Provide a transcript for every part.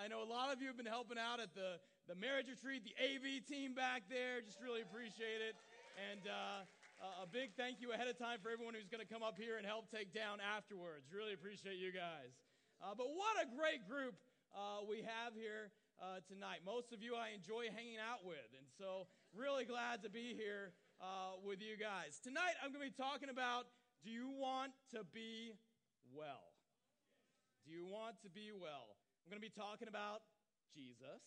I know a lot of you have been helping out at the, the marriage retreat, the AV team back there. Just really appreciate it. And uh, a big thank you ahead of time for everyone who's going to come up here and help take down afterwards. Really appreciate you guys. Uh, but what a great group uh, we have here uh, tonight. Most of you I enjoy hanging out with, and so really glad to be here uh, with you guys. Tonight I'm going to be talking about do you want to be well? Do you want to be well? I'm going to be talking about Jesus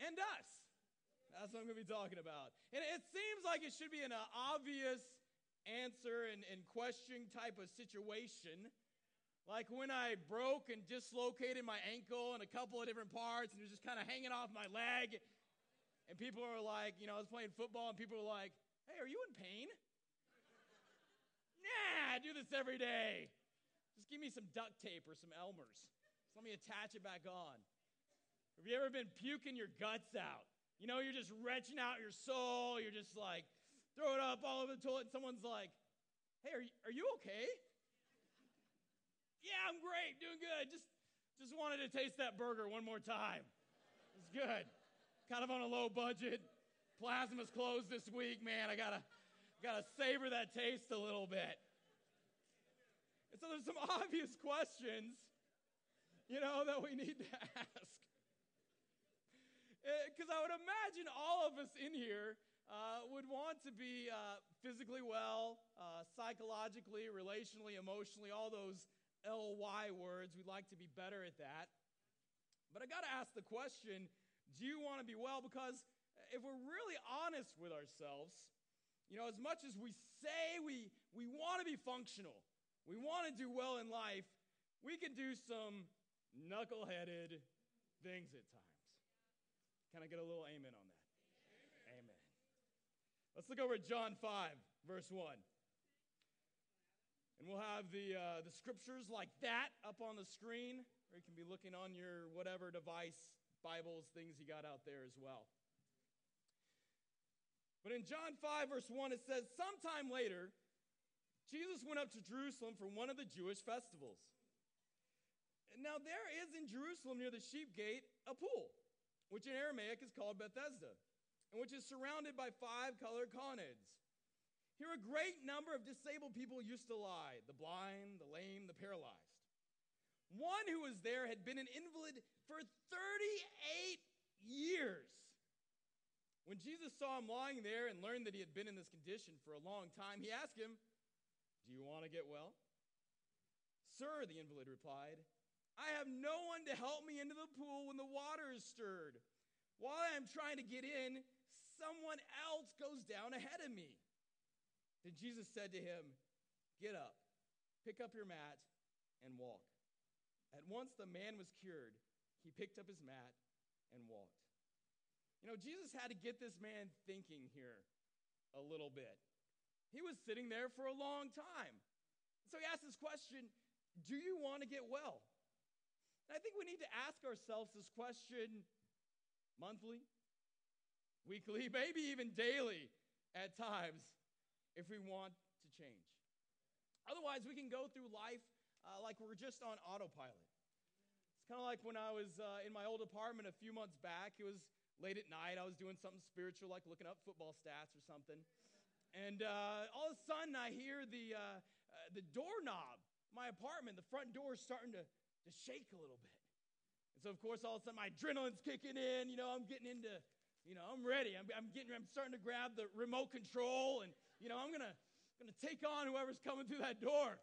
and us. That's what I'm going to be talking about. And it seems like it should be an obvious answer and, and question type of situation. Like when I broke and dislocated my ankle in a couple of different parts and it was just kind of hanging off my leg. And people are like, you know, I was playing football and people were like, hey, are you in pain? nah, I do this every day. Just give me some duct tape or some Elmer's. Just let me attach it back on. Have you ever been puking your guts out? You know, you're just retching out your soul. You're just like, throw it up all over the toilet, and someone's like, hey, are you, are you okay? Yeah, I'm great, doing good. Just, just wanted to taste that burger one more time. It's good. Kind of on a low budget. Plasma's closed this week, man. I gotta, gotta savor that taste a little bit. And so there's some obvious questions, you know, that we need to ask. Because I would imagine all of us in here uh, would want to be uh, physically well, uh, psychologically, relationally, emotionally, all those L-Y words. We'd like to be better at that. But I got to ask the question do you want to be well? Because if we're really honest with ourselves, you know, as much as we say we, we want to be functional, we want to do well in life, we can do some knuckleheaded things at times. Can I get a little amen on that? Amen. amen. Let's look over at John 5, verse 1. And we'll have the, uh, the scriptures like that up on the screen, or you can be looking on your whatever device, Bibles, things you got out there as well. But in John 5, verse 1, it says, Sometime later, Jesus went up to Jerusalem for one of the Jewish festivals. Now, there is in Jerusalem near the sheep gate a pool, which in Aramaic is called Bethesda, and which is surrounded by five colored colonnades. Here, a great number of disabled people used to lie the blind, the lame, the paralyzed. One who was there had been an invalid for 38 years. When Jesus saw him lying there and learned that he had been in this condition for a long time, he asked him, Do you want to get well? Sir, the invalid replied, I have no one to help me into the pool when the water is stirred. While I am trying to get in, someone else goes down ahead of me. Then Jesus said to him, Get up, pick up your mat, and walk. At once the man was cured. He picked up his mat and walked. You know, Jesus had to get this man thinking here a little bit. He was sitting there for a long time. So he asked this question Do you want to get well? I think we need to ask ourselves this question monthly, weekly, maybe even daily at times if we want to change. Otherwise, we can go through life uh, like we're just on autopilot. It's kind of like when I was uh, in my old apartment a few months back. It was late at night. I was doing something spiritual, like looking up football stats or something. And uh, all of a sudden, I hear the, uh, uh, the doorknob, my apartment, the front door starting to, to shake a little bit. And so, of course, all of a sudden, my adrenaline's kicking in. You know, I'm getting into, you know, I'm ready. I'm, I'm getting, I'm starting to grab the remote control and you know, I'm going to take on whoever's coming through that door.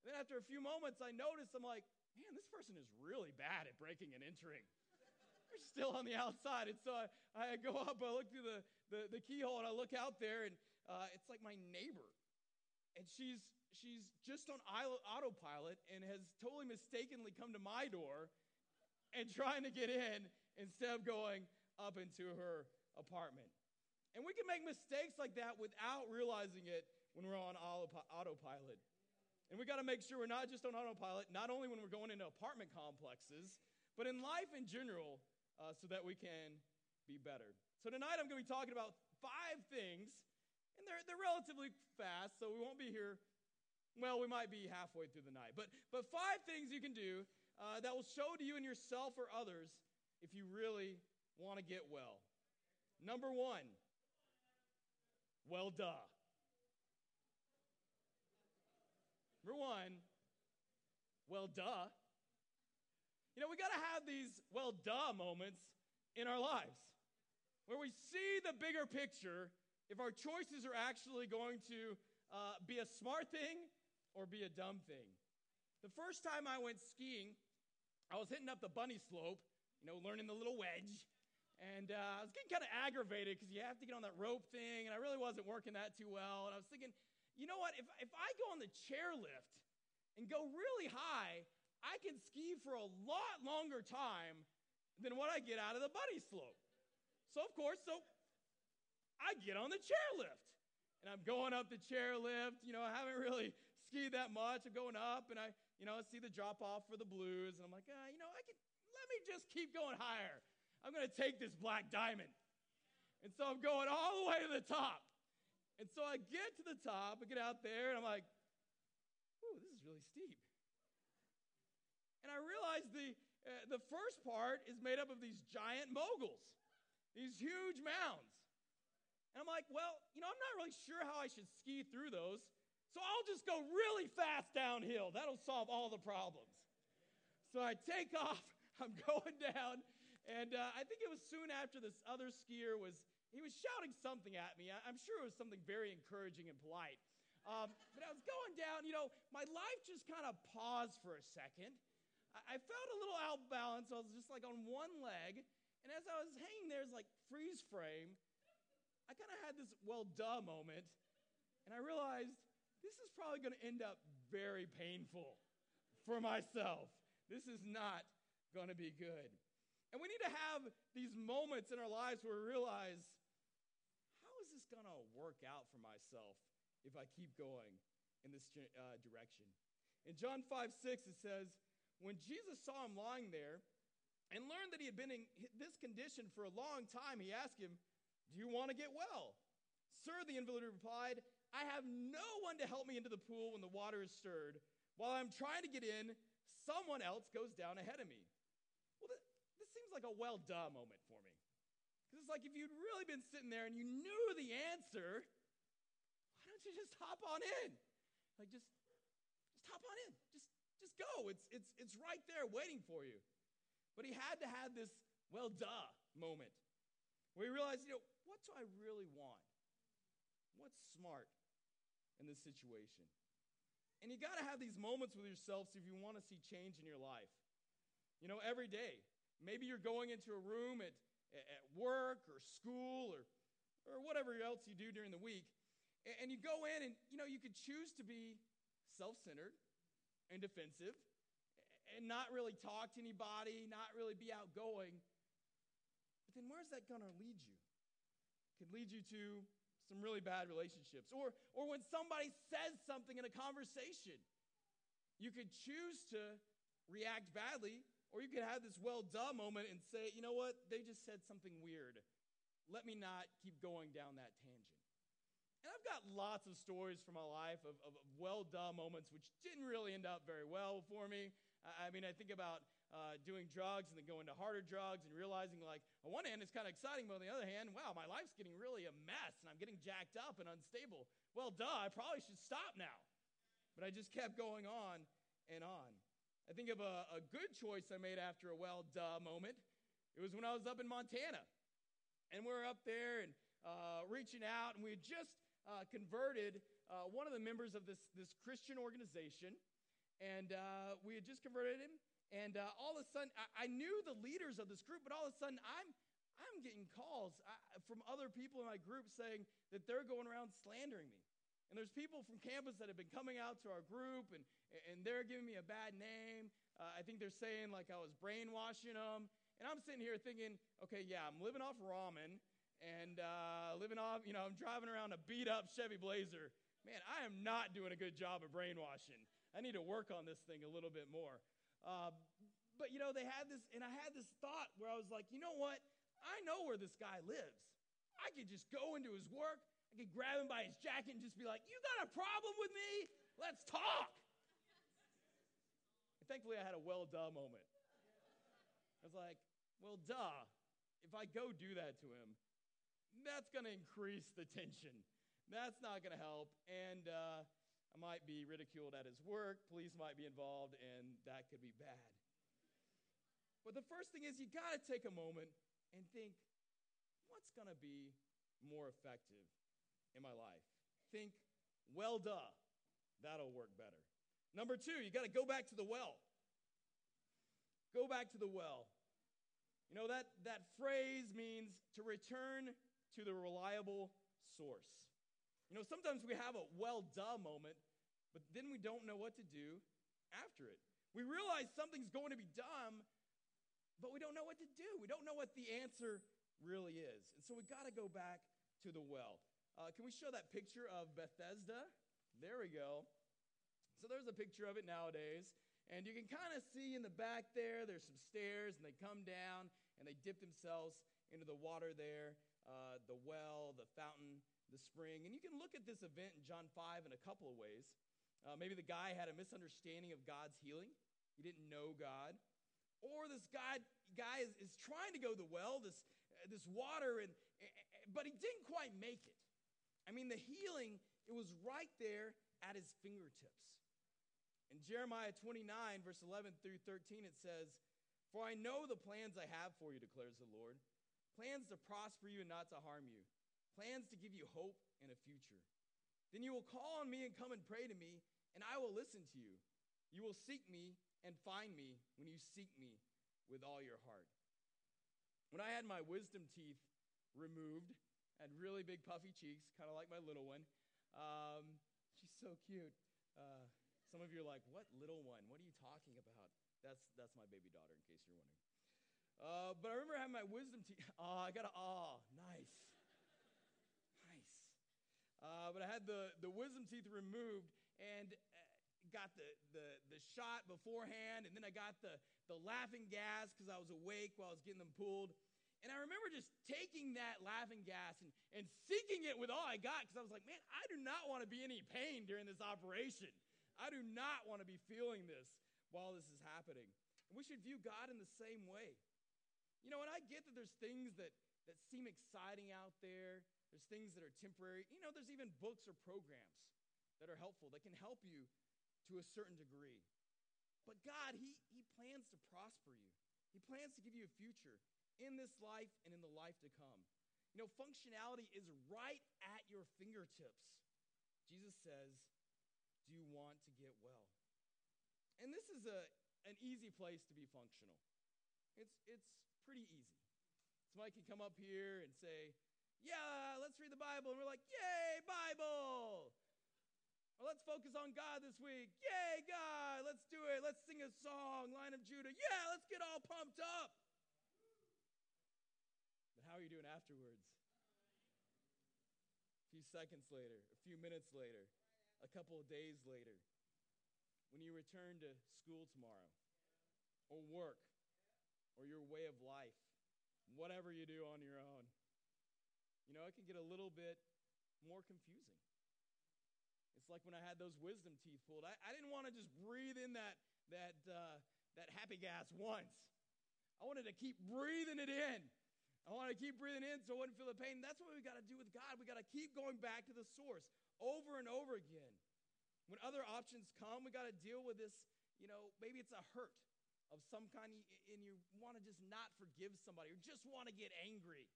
And then after a few moments, I notice I'm like, man, this person is really bad at breaking and entering. They're still on the outside. And so I, I go up, I look through the, the, the keyhole, and I look out there, and uh, it's like my neighbor. And she's, she's just on autopilot and has totally mistakenly come to my door and trying to get in instead of going up into her apartment. And we can make mistakes like that without realizing it when we're on autopilot. And we got to make sure we're not just on autopilot, not only when we're going into apartment complexes, but in life in general, uh, so that we can be better. So tonight I'm going to be talking about five things, and they're, they're relatively fast, so we won't be here. Well, we might be halfway through the night, but, but five things you can do uh, that will show to you and yourself or others if you really want to get well. Number one, well, duh. Number one, well, duh. You know, we got to have these well, duh moments in our lives where we see the bigger picture if our choices are actually going to uh, be a smart thing or be a dumb thing. The first time I went skiing, I was hitting up the bunny slope, you know, learning the little wedge. And uh, I was getting kind of aggravated because you have to get on that rope thing, and I really wasn't working that too well. And I was thinking, you know what? If, if I go on the chairlift and go really high, I can ski for a lot longer time than what I get out of the bunny slope. So, of course, so I get on the chairlift. And I'm going up the chairlift. You know, I haven't really skied that much. I'm going up and I, you know, see the drop off for the blues. And I'm like, ah, you know, I can, let me just keep going higher. I'm going to take this black diamond. And so I'm going all the way to the top. And so I get to the top, I get out there, and I'm like, ooh, this is really steep. And I realize the, uh, the first part is made up of these giant moguls, these huge mounds. And I'm like, well, you know, I'm not really sure how I should ski through those, so I'll just go really fast downhill. That'll solve all the problems. So I take off, I'm going down, and uh, I think it was soon after this other skier was, he was shouting something at me. I, am sure it was something very encouraging and polite. Um, but I was going down, you know, my life just kind of paused for a second. I, I felt a little out of balance. I was just like on one leg. And as I was hanging there, it's like freeze frame. I kind of had this well, duh moment, and I realized this is probably going to end up very painful for myself. This is not going to be good. And we need to have these moments in our lives where we realize, how is this going to work out for myself if I keep going in this uh, direction? In John 5 6, it says, When Jesus saw him lying there and learned that he had been in this condition for a long time, he asked him, do you want to get well? Sir, the invalid replied, I have no one to help me into the pool when the water is stirred. While I'm trying to get in, someone else goes down ahead of me. Well, this, this seems like a well duh moment for me. Because it's like if you'd really been sitting there and you knew the answer, why don't you just hop on in? Like just just hop on in. Just just go. It's it's it's right there waiting for you. But he had to have this well duh moment where he realized, you know, what do I really want? What's smart in this situation? And you got to have these moments with yourself if you want to see change in your life. You know, every day. Maybe you're going into a room at, at work or school or, or whatever else you do during the week, and you go in and, you know, you could choose to be self centered and defensive and not really talk to anybody, not really be outgoing. But then where's that going to lead you? It could lead you to some really bad relationships. Or, or when somebody says something in a conversation, you could choose to react badly, or you could have this well duh moment and say, you know what, they just said something weird. Let me not keep going down that tangent. And I've got lots of stories from my life of, of, of well duh moments which didn't really end up very well for me. I, I mean, I think about uh, doing drugs and then going to harder drugs and realizing, like, on one hand, it's kind of exciting, but on the other hand, wow, my life's getting really a mess and I'm getting jacked up and unstable. Well, duh, I probably should stop now. But I just kept going on and on. I think of a, a good choice I made after a well, duh moment. It was when I was up in Montana. And we are up there and uh, reaching out, and we had just uh, converted uh, one of the members of this, this Christian organization. And uh, we had just converted him, and uh, all of a sudden, I, I, knew the leaders of this group, but all of a sudden, I'm, I'm getting calls uh, from other people in my group saying that they're going around slandering me. And there's people from campus that have been coming out to our group, and, and they're giving me a bad name. Uh, I think they're saying like I was brainwashing them. And I'm sitting here thinking, okay, yeah, I'm living off ramen and uh, living off, you know, I'm driving around a beat up Chevy Blazer. Man, I am not doing a good job of brainwashing. I need to work on this thing a little bit more. Uh, but you know, they had this, and I had this thought where I was like, you know what? I know where this guy lives. I could just go into his work, I could grab him by his jacket and just be like, You got a problem with me? Let's talk. And thankfully, I had a well, duh moment. I was like, well, duh. If I go do that to him, that's going to increase the tension. That's not going to help. And uh, I might be ridiculed at his work. Police might be involved, and that could be bad. But the first thing is you got to take a moment and think, what's going to be more effective in my life? Think, well, duh. That'll work better. Number two, you got to go back to the well. Go back to the well. You know, that, that phrase means to return to the reliable source. You know, sometimes we have a well duh moment, but then we don't know what to do after it. We realize something's going to be dumb, but we don't know what to do. We don't know what the answer really is. And so we got to go back to the well. Uh, can we show that picture of Bethesda? There we go. So there's a picture of it nowadays. And you can kind of see in the back there, there's some stairs, and they come down and they dip themselves into the water there, uh, the well, the fountain, the spring. And you can look at this event in John 5 in a couple of ways. Uh, maybe the guy had a misunderstanding of God's healing, he didn't know God. Or this guy, guy is, is trying to go the well, this, uh, this water, and, but he didn't quite make it. I mean, the healing, it was right there at his fingertips. In Jeremiah 29, verse 11 through 13, it says, For I know the plans I have for you, declares the Lord plans to prosper you and not to harm you, plans to give you hope and a future. Then you will call on me and come and pray to me, and I will listen to you. You will seek me and find me when you seek me with all your heart. When I had my wisdom teeth removed, I had really big puffy cheeks, kind of like my little one. Um, she's so cute. Uh, some of you are like, what little one? What are you talking about? That's, that's my baby daughter, in case you're wondering. Uh, but I remember having my wisdom teeth. Oh, I got a, oh, nice. Nice. Uh, but I had the, the wisdom teeth removed and uh, got the, the, the shot beforehand, and then I got the, the laughing gas because I was awake while I was getting them pulled. And I remember just taking that laughing gas and, and seeking it with all I got because I was like, man, I do not want to be any pain during this operation. I do not want to be feeling this while this is happening. And we should view God in the same way. You know, and I get that there's things that, that seem exciting out there, there's things that are temporary. You know, there's even books or programs that are helpful that can help you to a certain degree. But God, He, he plans to prosper you, He plans to give you a future in this life and in the life to come. You know, functionality is right at your fingertips. Jesus says, do you want to get well? And this is a, an easy place to be functional. It's, it's pretty easy. Somebody can come up here and say, Yeah, let's read the Bible. And we're like, Yay, Bible! Or let's focus on God this week. Yay, God! Let's do it. Let's sing a song, Lion of Judah. Yeah, let's get all pumped up. But how are you doing afterwards? A few seconds later, a few minutes later, a couple of days later, when you return to school tomorrow, or work, or your way of life, whatever you do on your own, you know, it can get a little bit more confusing. It's like when I had those wisdom teeth pulled. I, I didn't want to just breathe in that, that, uh, that happy gas once. I wanted to keep breathing it in. I want to keep breathing in so I wouldn't feel the pain. That's what we got to do with God. We got to keep going back to the source over and over again. When other options come, we got to deal with this. You know, maybe it's a hurt of some kind, and you want to just not forgive somebody or just want to get angry.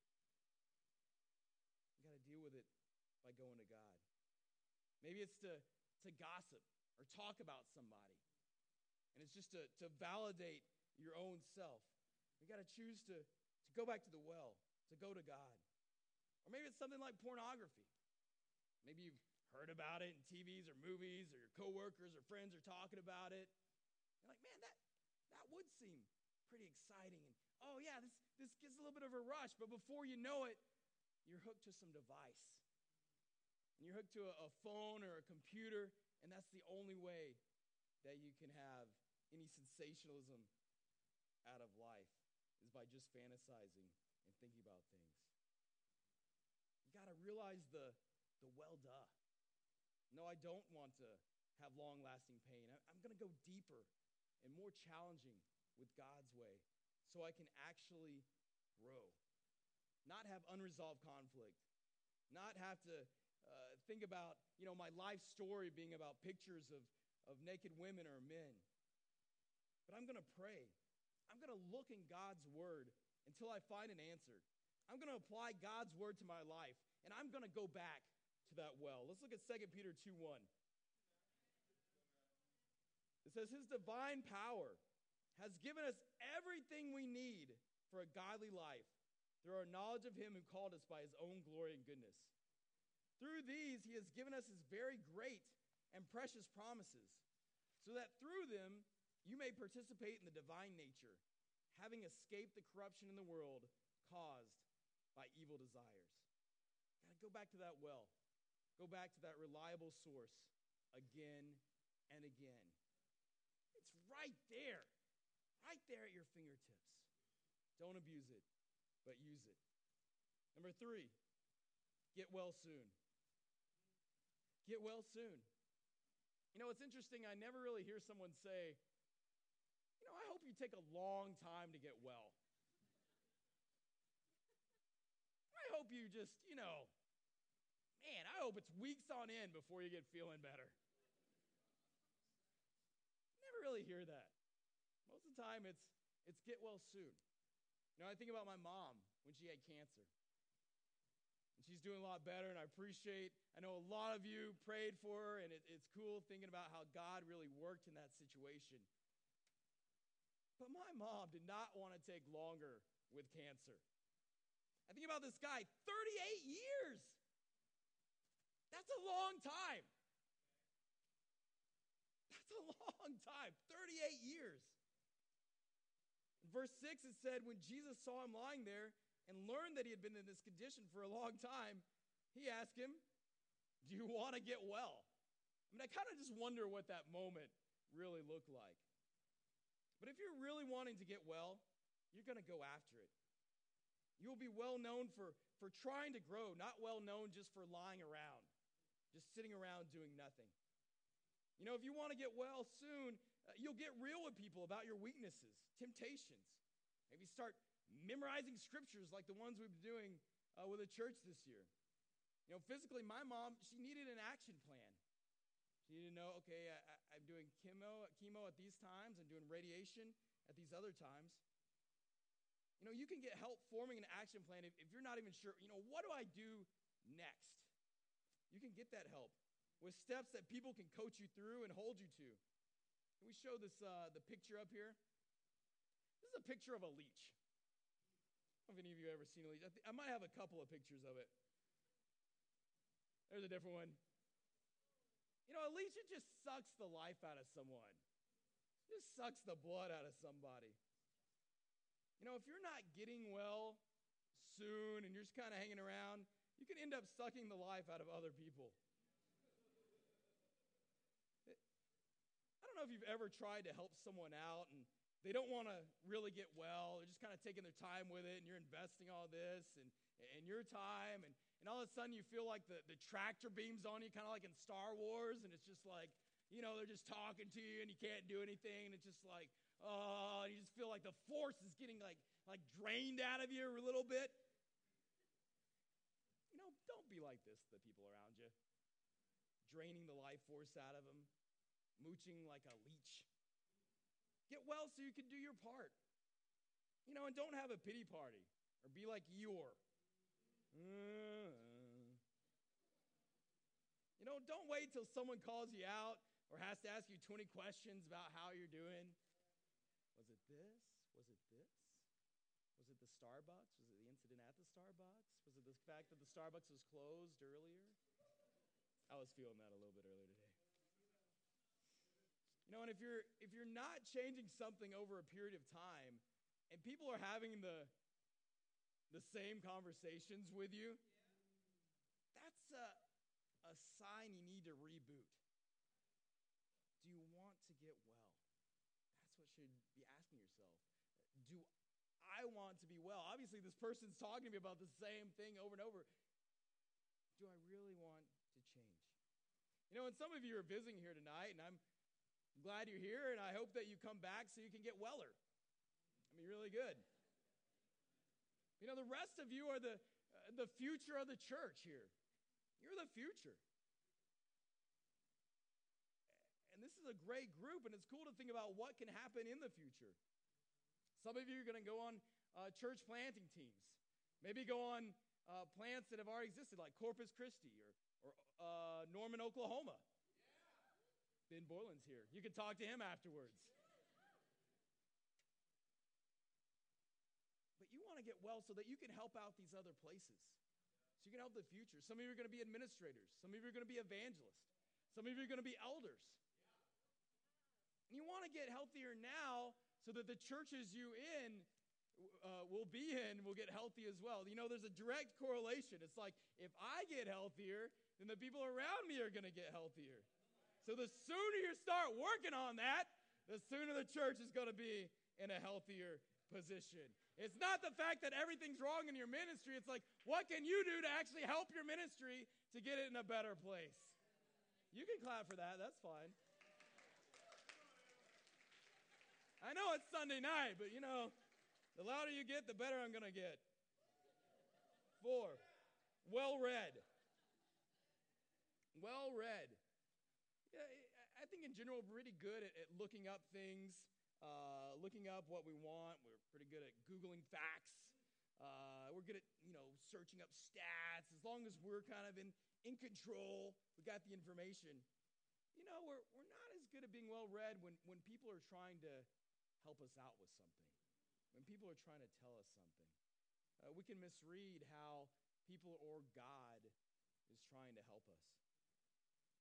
With it by going to God. Maybe it's to, to gossip or talk about somebody. And it's just to, to validate your own self. You got to choose to, to go back to the well, to go to God. Or maybe it's something like pornography. Maybe you've heard about it in TVs or movies, or your coworkers or friends are talking about it. You're like, man, that, that would seem pretty exciting. And oh, yeah, this, this gives a little bit of a rush. But before you know it, you're hooked to some device. And you're hooked to a, a phone or a computer, and that's the only way that you can have any sensationalism out of life is by just fantasizing and thinking about things. You got to realize the, the well duh. No, I don't want to have long lasting pain. I, am going to go deeper and more challenging with God's way so I can actually grow. Not have unresolved conflict. Not have to uh, think about, you know, my life story being about pictures of, of naked women or men. But I'm going to pray. I'm going to look in God's word until I find an answer. I'm going to apply God's word to my life, and I'm going to go back to that well. Let's look at 2 Peter 2 1. It says, His divine power has given us everything we need for a godly life through our knowledge of Him who called us by His own glory and goodness. Through these, He has given us His very great and precious promises, so that through them you may participate in the divine nature, having escaped the corruption in the world caused by evil desires. Go back to that well. Go back to that reliable source again and again. It's right there, right there at your fingertips. Don't abuse it, but use it. Number three, get well soon. Get well soon. You know, it's interesting. I never really hear someone say, you know, I hope you take a long time to get well. I hope you just, you know, man, I hope it's weeks on end before you get feeling better. Never really hear that. Most of the time, it's, it's get well soon. You know, I think about my mom when she had cancer. And she's doing a lot better, and I appreciate, I know a lot of you prayed for her, and it, it's cool thinking about how God really worked in that situation. But my mom did not want to take longer with cancer. I think about this guy 38 years. That's a long time. That's a long time 38 years. Verse 6, it said, When Jesus saw him lying there and learned that he had been in this condition for a long time, he asked him, Do you want to get well? I mean, I kind of just wonder what that moment really looked like. But if you're really wanting to get well, you're going to go after it. You will be well known for, for trying to grow, not well known just for lying around just sitting around doing nothing. You know, if you want to get well soon, you'll get real with people about your weaknesses, temptations. Maybe start memorizing scriptures like the ones we've been doing uh, with the church this year. You know, physically, my mom, she needed an action plan. She needed to know, okay, I, am doing chemo, chemo at these times, I'm doing radiation at these other times. You know, you can get help forming an action plan if, if you're not even sure, you know, what do I do next? You can get that help with steps that people can coach you through and hold you to. Can we show this uh, the picture up here? This is a picture of a leech. I don't know if any of you have ever seen a leech. I, th- I might have a couple of pictures of it. There's a different one. You know, a leech, it just sucks the life out of someone. It just sucks the blood out of somebody. You know, if you're not getting well soon and you're just kind of hanging around, you can end up sucking the life out of other people. I don't know if you've ever tried to help someone out and they don't want to really get well. They're just kind of taking their time with it, and you're investing all this and, and your time. And, and all of a sudden, you feel like the, the tractor beams on you, kind of like in Star Wars. And it's just like, you know, they're just talking to you, and you can't do anything. And it's just like, oh, you just feel like the force is getting like, like drained out of you a little bit You know, don't be like this to the people around you. Draining the life force out of them, mooching like a leech. Get well so you can do your part. You know, and don't have a pity party or be like Eeyore. Uh, you know, don't wait till someone calls you out or has to ask you 20 questions about how you're doing. Was it this? Was it this? Was it the Starbucks? Was it the incident at the Starbucks? Was it the fact that the Starbucks was closed earlier? I was feeling that a little bit earlier. You know, and if you're if you're not changing something over a period of time and people are having the the same conversations with you, that's a, a sign you need to reboot. Do you want to get well? That's what you should be asking yourself. Do I want to be well. Obviously, this person's talking to me about the same thing over and over. Do I really want to change? You know, and some of you are visiting here tonight, and I'm I'm glad you're here, and I hope that you come back so you can get weller. I mean, really good. You know, the rest of you are the, uh, the future of the church here. You're the future. And this is a great group, and it's cool to think about what can happen in the future. Some of you are going to go on uh, church planting teams, maybe go on uh, plants that have already existed, like Corpus Christi or, or uh, Norman, Oklahoma. Ben Borland's here. You can talk to him afterwards. But you want to get well so that you can help out these other places. So you can help the future. Some of you are going to be administrators. Some of you are going to be evangelists. Some of you are going to be elders. And you want to get healthier now so that the churches you in uh, will be in will get healthy as well. You know, there's a direct correlation. It's like if I get healthier, then the people around me are going to get healthier. So the sooner you start working on that, the sooner the church is going to be in a healthier position. It's not the fact that everything's wrong in your ministry. It's like, what can you do to actually help your ministry to get it in a better place? You can clap for that. That's fine. I know it's Sunday night, but you know, the louder you get, the better I'm going to get. Four, well read. Well read. In general we're pretty good at, at looking up things, uh, looking up what we want. We're pretty good at Googling facts. Uh, we're good at, you know, searching up stats. As long as we're kind of in, in control, we got the information. You know, we're, we're not as good at being well read when, when people are trying to help us out with something, when people are trying to tell us something. Uh, we can misread how people or God is trying to help us.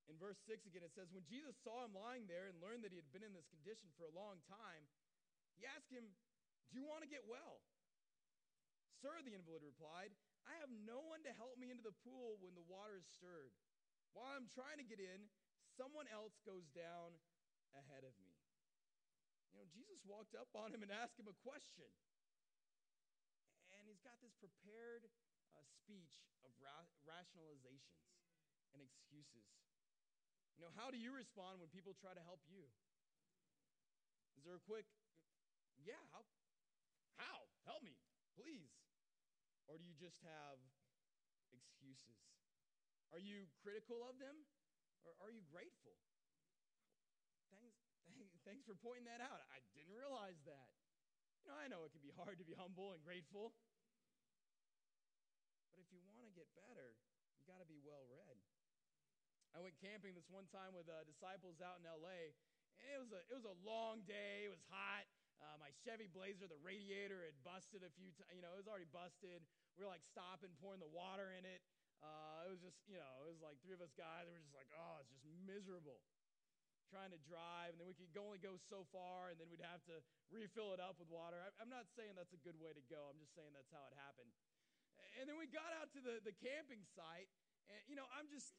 In verse 6 again, it says, When Jesus saw him lying there and learned that he had been in this condition for a long time, he asked him, Do you want to get well? Sir, the invalid replied, I have no one to help me into the pool when the water is stirred. While I'm trying to get in, someone else goes down ahead of me. You know, Jesus walked up on him and asked him a question. And he's got this prepared uh, speech of ra- rationalizations and excuses. You know, how do you respond when people try to help you? Is there a quick, yeah, how? How? Help me, please. Or do you just have excuses? Are you critical of them or are you grateful? Thanks, thanks for pointing that out. I didn't realize that. You know, I know it can be hard to be humble and grateful. But if you want to get better, you got to be well read. I went camping this one time with uh, disciples out in LA, and it was a, it was a long day. It was hot. Uh, my Chevy Blazer, the radiator had busted a few times. You know, it was already busted. We were like stopping, pouring the water in it. Uh, it was just, you know, it was like three of us guys. We were just like, oh, it's just miserable trying to drive. And then we could only go so far, and then we'd have to refill it up with water. I, I'm not saying that's a good way to go. I'm just saying that's how it happened. And then we got out to the, the camping site, and, you know, I'm just,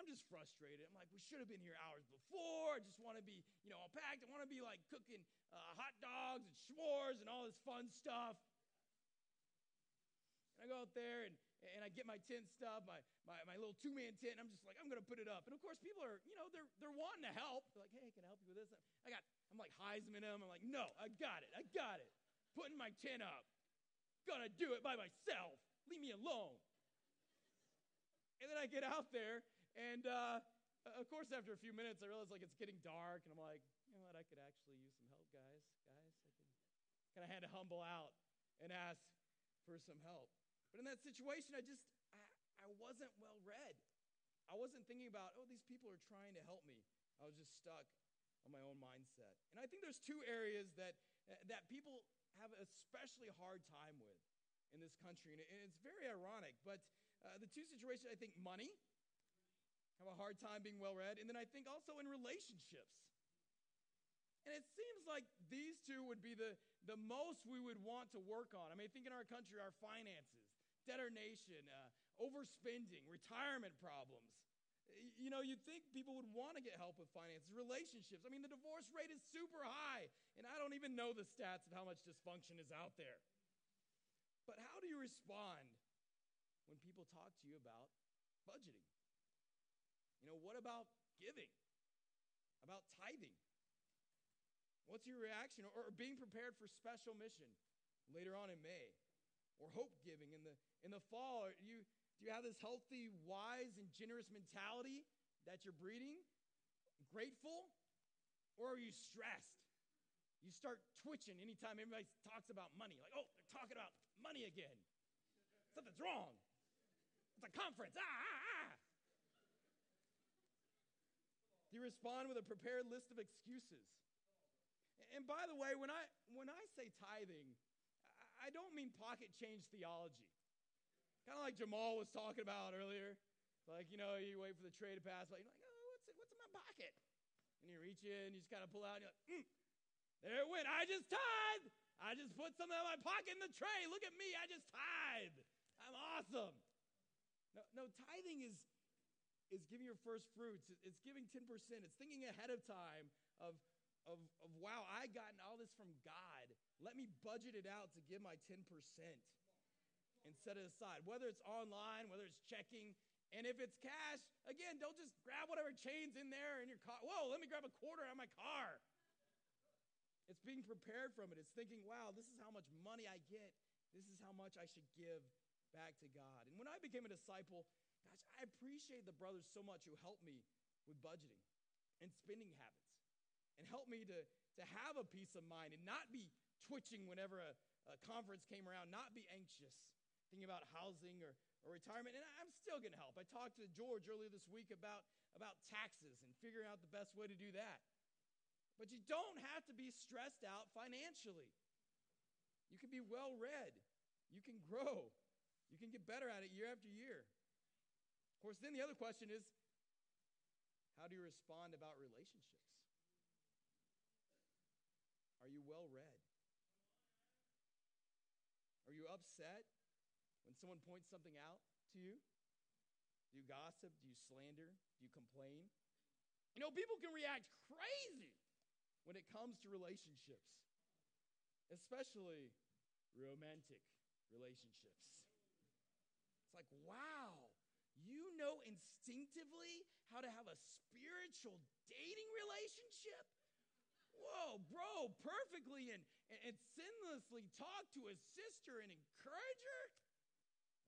I'm just frustrated. I'm like, we should have been here hours before. I just want to be, you know, all packed. I want to be like cooking uh, hot dogs and s'mores and all this fun stuff. And I go out there and, and I get my tent stuff, my, my, my little two man tent. I'm just like, I'm going to put it up. And of course, people are, you know, they're, they're wanting to help. They're like, hey, can I help you with this? I got, I'm like Heisman them. I'm like, no, I got it. I got it. Putting my tent up. Gonna do it by myself. Leave me alone. And then I get out there and uh, of course, after a few minutes, I realized like it's getting dark, and I'm like, you know what? I could actually use some help, guys. Guys, I could kind of had to humble out and ask for some help. But in that situation, I just I, I wasn't well read. I wasn't thinking about, oh, these people are trying to help me. I was just stuck on my own mindset. And I think there's two areas that that people have especially hard time with in this country, and it's very ironic. But uh, the two situations, I think, money have a hard time being well read. And then I think also in relationships. And it seems like these two would be the, the most we would want to work on. I mean, think in our country, our finances, debtor nation, uh, overspending, retirement problems. You know, you'd think people would want to get help with finances, relationships. I mean, the divorce rate is super high, and I don't even know the stats of how much dysfunction is out there. But how do you respond when people talk to you about budgeting? You know, what about giving? About tithing? What's your reaction? Or, or being prepared for special mission later on in May, or hope giving in the in the fall? Are you do you have this healthy, wise, and generous mentality that you're breeding? Grateful, or are you stressed? You start twitching anytime anybody talks about money. Like, oh, they're talking about money again. Something's wrong. It's a conference. Ah, ah, you respond with a prepared list of excuses? And by the way, when I when I say tithing, I don't mean pocket change theology. Kind of like Jamal was talking about earlier. Like, you know, you wait for the tray to pass, but you're like, oh, what's, it, what's in my pocket? And you reach in, you just kind of pull out, and you're like, mm, there it went. I just tithe. I just put something in my pocket in the tray. Look at me. I just tithe. I'm awesome. No, no tithing is, is giving your first fruits. It's giving 10%. It's thinking ahead of time of, of, of, wow, I gotten all this from God. Let me budget it out to give my 10% and set it aside. Whether it's online, whether it's checking, and if it's cash, again, don't just grab whatever chains in there in your car. Whoa, let me grab a quarter out of my car. It's being prepared from it. It's thinking, wow, this is how much money I get. This is how much I should give back to God. And when I became a disciple, gosh, I appreciate the brothers so much who helped me with budgeting and spending habits and help me to, to have a peace of mind and not be twitching whenever a, a conference came around, not be anxious, thinking about housing or, or retirement. And I'm still going to help. I talked to George earlier this week about, about taxes and figuring out the best way to do that. But you don't have to be stressed out financially. You can be well read. You can grow. You can get better at it year after year. Of course, then the other question is how do you respond about relationships? Are you well read? Are you upset when someone points something out to you? Do you gossip? Do you slander? Do you complain? You know, people can react crazy when it comes to relationships, especially romantic relationships. It's like, wow, you know instinctively how to have a spiritual dating relationship? whoa, bro, perfectly and, and, sinlessly talk to his sister and encourage her?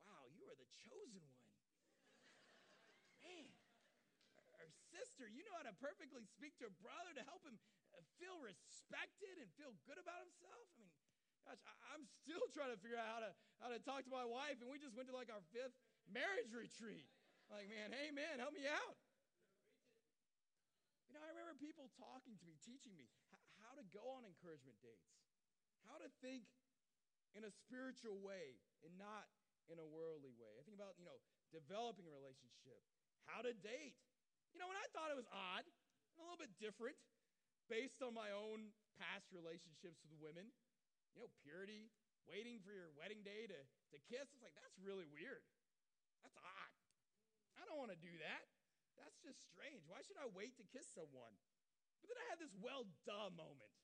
Wow, you are the chosen one. Man, our sister, you know how to perfectly speak to a brother to help him uh, feel respected and feel good about himself? I mean, gosh, I, am still trying to figure out how to, how to talk to my wife, and we just went to like our fifth marriage retreat. Like, man, hey, man, help me out. You know, I remember people talking to me, teaching me how to go on encouragement dates, how to think in a spiritual way and not in a worldly way. I think about, you know, developing a relationship, how to date. You know, and I thought it was odd and a little bit different based on my own past relationships with women. You know, purity, waiting for your wedding day to, to kiss. It's like, that's really weird. That's odd. I don't want to do that. That's just strange. Why should I wait to kiss someone? But then I had this well duh moment.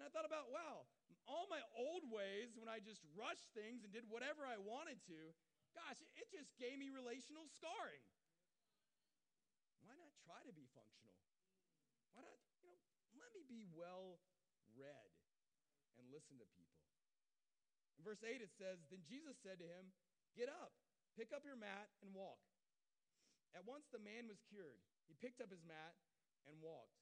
And I thought about, wow, all my old ways when I just rushed things and did whatever I wanted to, gosh, it just gave me relational scarring. Why not try to be functional? Why not, you know, let me be well read and listen to people. In verse 8, it says, Then Jesus said to him, Get up, pick up your mat, and walk. At once the man was cured. He picked up his mat and walked.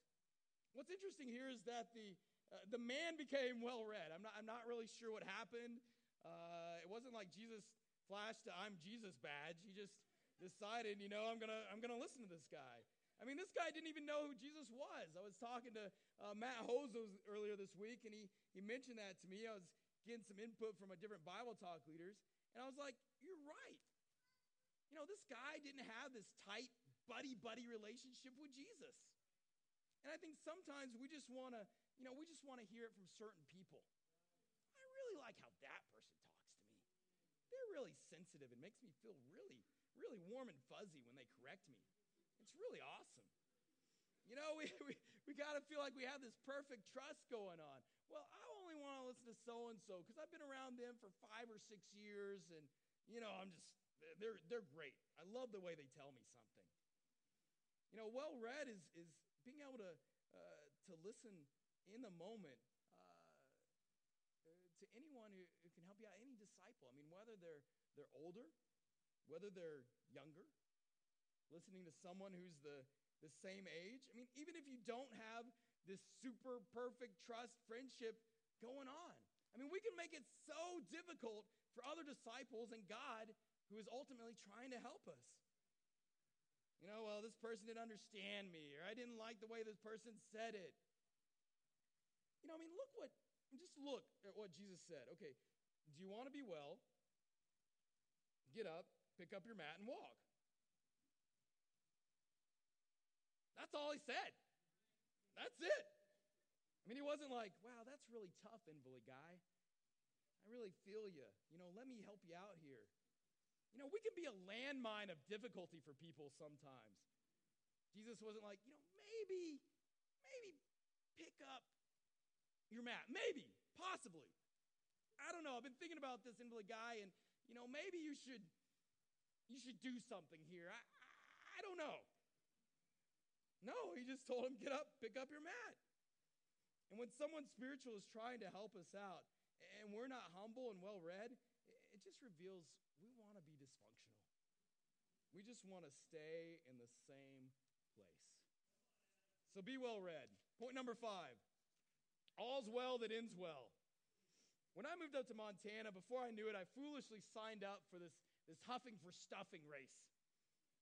What's interesting here is that the, uh, the man became well read. I'm not, I'm not really sure what happened. Uh, it wasn't like Jesus flashed the I'm Jesus badge. He just decided, you know, I'm going to I'm gonna listen to this guy. I mean, this guy didn't even know who Jesus was. I was talking to uh, Matt Hozos earlier this week, and he, he mentioned that to me. I was getting some input from a different Bible talk leaders, and I was like, You're right. You know, this guy didn't have this tight buddy buddy relationship with Jesus. And I think sometimes we just want to, you know, we just want to hear it from certain people. I really like how that person talks to me. They're really sensitive. It makes me feel really, really warm and fuzzy when they correct me. It's really awesome. You know, we, we, we got to feel like we have this perfect trust going on. Well, I only want to listen to so and so because I've been around them for five or six years, and, you know, I'm just, they're, they're great. I love the way they tell me something. You know, well read is, is being able to, uh, to listen in the moment uh, to anyone who, who can help you out, any disciple. I mean, whether they're, they're older, whether they're younger, listening to someone who's the, the same age. I mean, even if you don't have this super perfect trust friendship going on. I mean, we can make it so difficult for other disciples and God who is ultimately trying to help us. You know, well, this person didn't understand me, or I didn't like the way this person said it. You know, I mean, look what, just look at what Jesus said. Okay, do you want to be well? Get up, pick up your mat, and walk. That's all he said. That's it. I mean, he wasn't like, wow, that's really tough, invalid guy. I really feel you. You know, let me help you out here. You know, we can be a landmine of difficulty for people sometimes. Jesus wasn't like, you know, maybe, maybe pick up your mat. Maybe, possibly. I don't know. I've been thinking about this invalid guy, and you know, maybe you should you should do something here. I, I don't know. No, he just told him, get up, pick up your mat. And when someone spiritual is trying to help us out, and we're not humble and well read, it just reveals we want to be dysfunctional. We just want to stay in the same place. So be well read. Point number five all's well that ends well. When I moved up to Montana, before I knew it, I foolishly signed up for this, this huffing for stuffing race.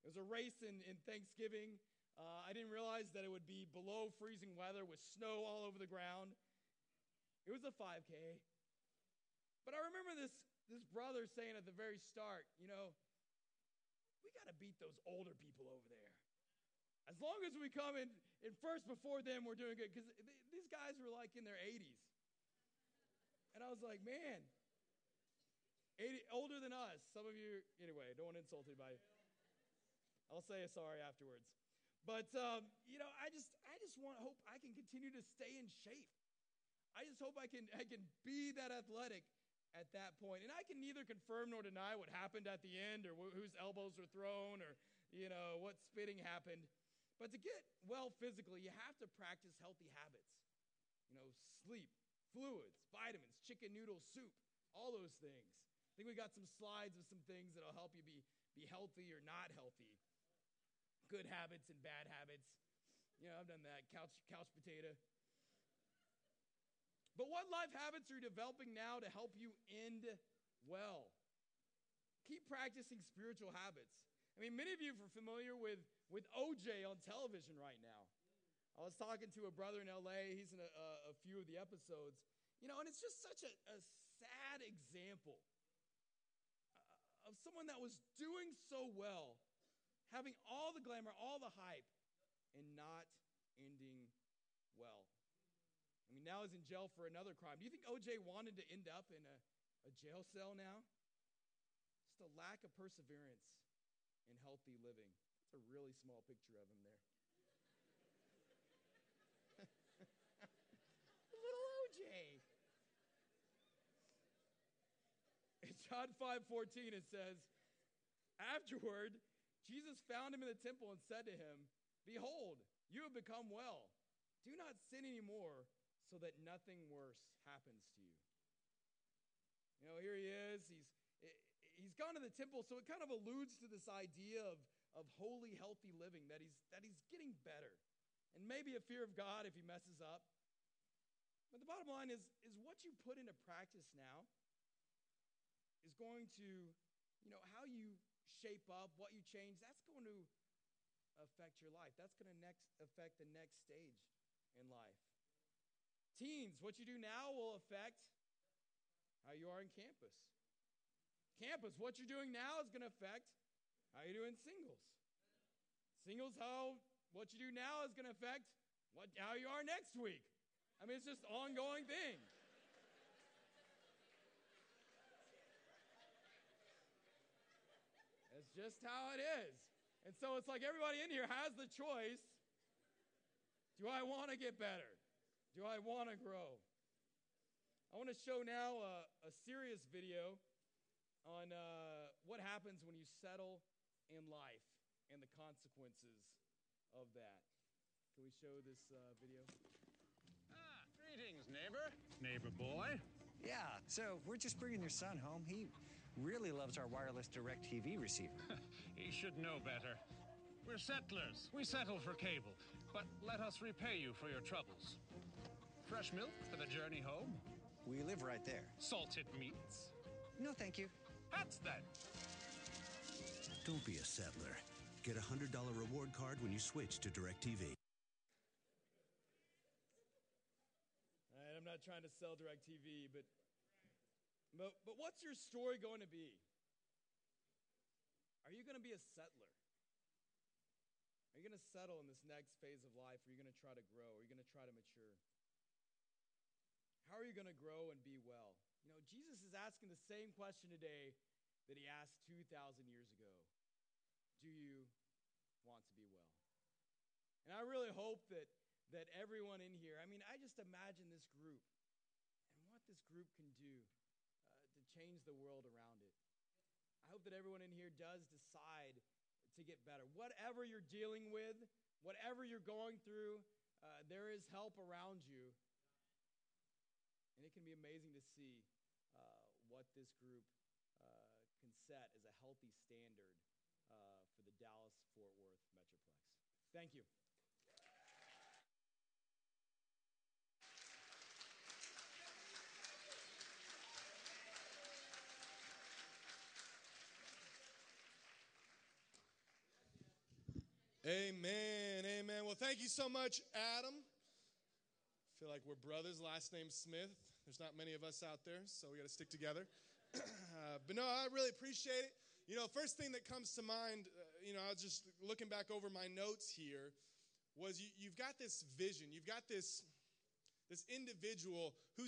It was a race in, in Thanksgiving. Uh, I didn't realize that it would be below freezing weather with snow all over the ground. It was a 5K. But I remember this, this brother saying at the very start, you know, we got to beat those older people over there. As long as we come in, in first before them, we're doing good. Because these guys were like in their 80s. And I was like, man, 80, older than us. Some of you, anyway, don't want to insult anybody. I'll say sorry afterwards. But um, you know, I just, I just want hope I can continue to stay in shape. I just hope I can, I can be that athletic at that point. And I can neither confirm nor deny what happened at the end or wh- whose elbows were thrown or, you know, what spitting happened. But to get well physically, you have to practice healthy habits. You know, sleep, fluids, vitamins, chicken noodle soup, all those things. I think we got some slides of some things that'll help you be, be healthy or not healthy. Good habits and bad habits. You know, I've done that. Couch, couch potato. But what life habits are you developing now to help you end well? Keep practicing spiritual habits. I mean, many of you are familiar with, with OJ on television right now. I was talking to a brother in LA. He's in a, a, a few of the episodes. You know, and it's just such a, a sad example uh, of someone that was doing so well, having all the glamour, all the hype, and not ending well. I mean, now he's in jail for another crime. Do you think OJ wanted to end up in a, a jail cell now? Just a lack of perseverance in healthy living. It's a really small picture of him there. Little OJ. In John 5 14, it says, Afterward, Jesus found him in the temple and said to him, Behold, you have become well. Do not sin anymore so that nothing worse happens to you. You know, here he is. He's, he's gone to the temple, so it kind of alludes to this idea of, of holy, healthy living, that he's, that he's getting better. And maybe a fear of God if he messes up. But the bottom line is, is what you put into practice now is going to, you know, how you shape up, what you change, that's going to affect your life. That's going to next affect the next stage in life. Teens, what you do now will affect how you are in campus. Campus, what you're doing now is going to affect how you do in singles. Singles, how what you do now is going to affect what how you are next week. I mean, it's just ongoing thing. It's just how it is. And so it's like everybody in here has the choice do I want to get better? Do I want to grow? I want to show now a, a serious video on uh, what happens when you settle in life and the consequences of that. Can we show this uh, video? Ah, Greetings, neighbor. Neighbor boy. Yeah, so we're just bringing your son home. He really loves our wireless DirecTV receiver. he should know better. We're settlers. We settle for cable. But let us repay you for your troubles. Fresh milk for the journey home? We live right there. Salted meats? No, thank you. Hats then. Don't be a settler. Get a $100 reward card when you switch to DirecTV. All right, I'm not trying to sell DirecTV, but, but, but what's your story going to be? Are you going to be a settler? Are you going to settle in this next phase of life? Or are you going to try to grow? Are you going to try to mature? How are you going to grow and be well? You know, Jesus is asking the same question today that he asked 2,000 years ago Do you want to be well? And I really hope that, that everyone in here, I mean, I just imagine this group and what this group can do uh, to change the world around it. I hope that everyone in here does decide to get better. Whatever you're dealing with, whatever you're going through, uh, there is help around you. And it can be amazing to see uh, what this group uh, can set as a healthy standard uh, for the Dallas Fort Worth Metroplex. Thank you. Amen. Amen. Well, thank you so much, Adam. I feel like we're brothers. Last name Smith. There's not many of us out there, so we got to stick together. uh, but no, I really appreciate it. You know, first thing that comes to mind, uh, you know, I was just looking back over my notes here, was you, you've got this vision. You've got this this individual who's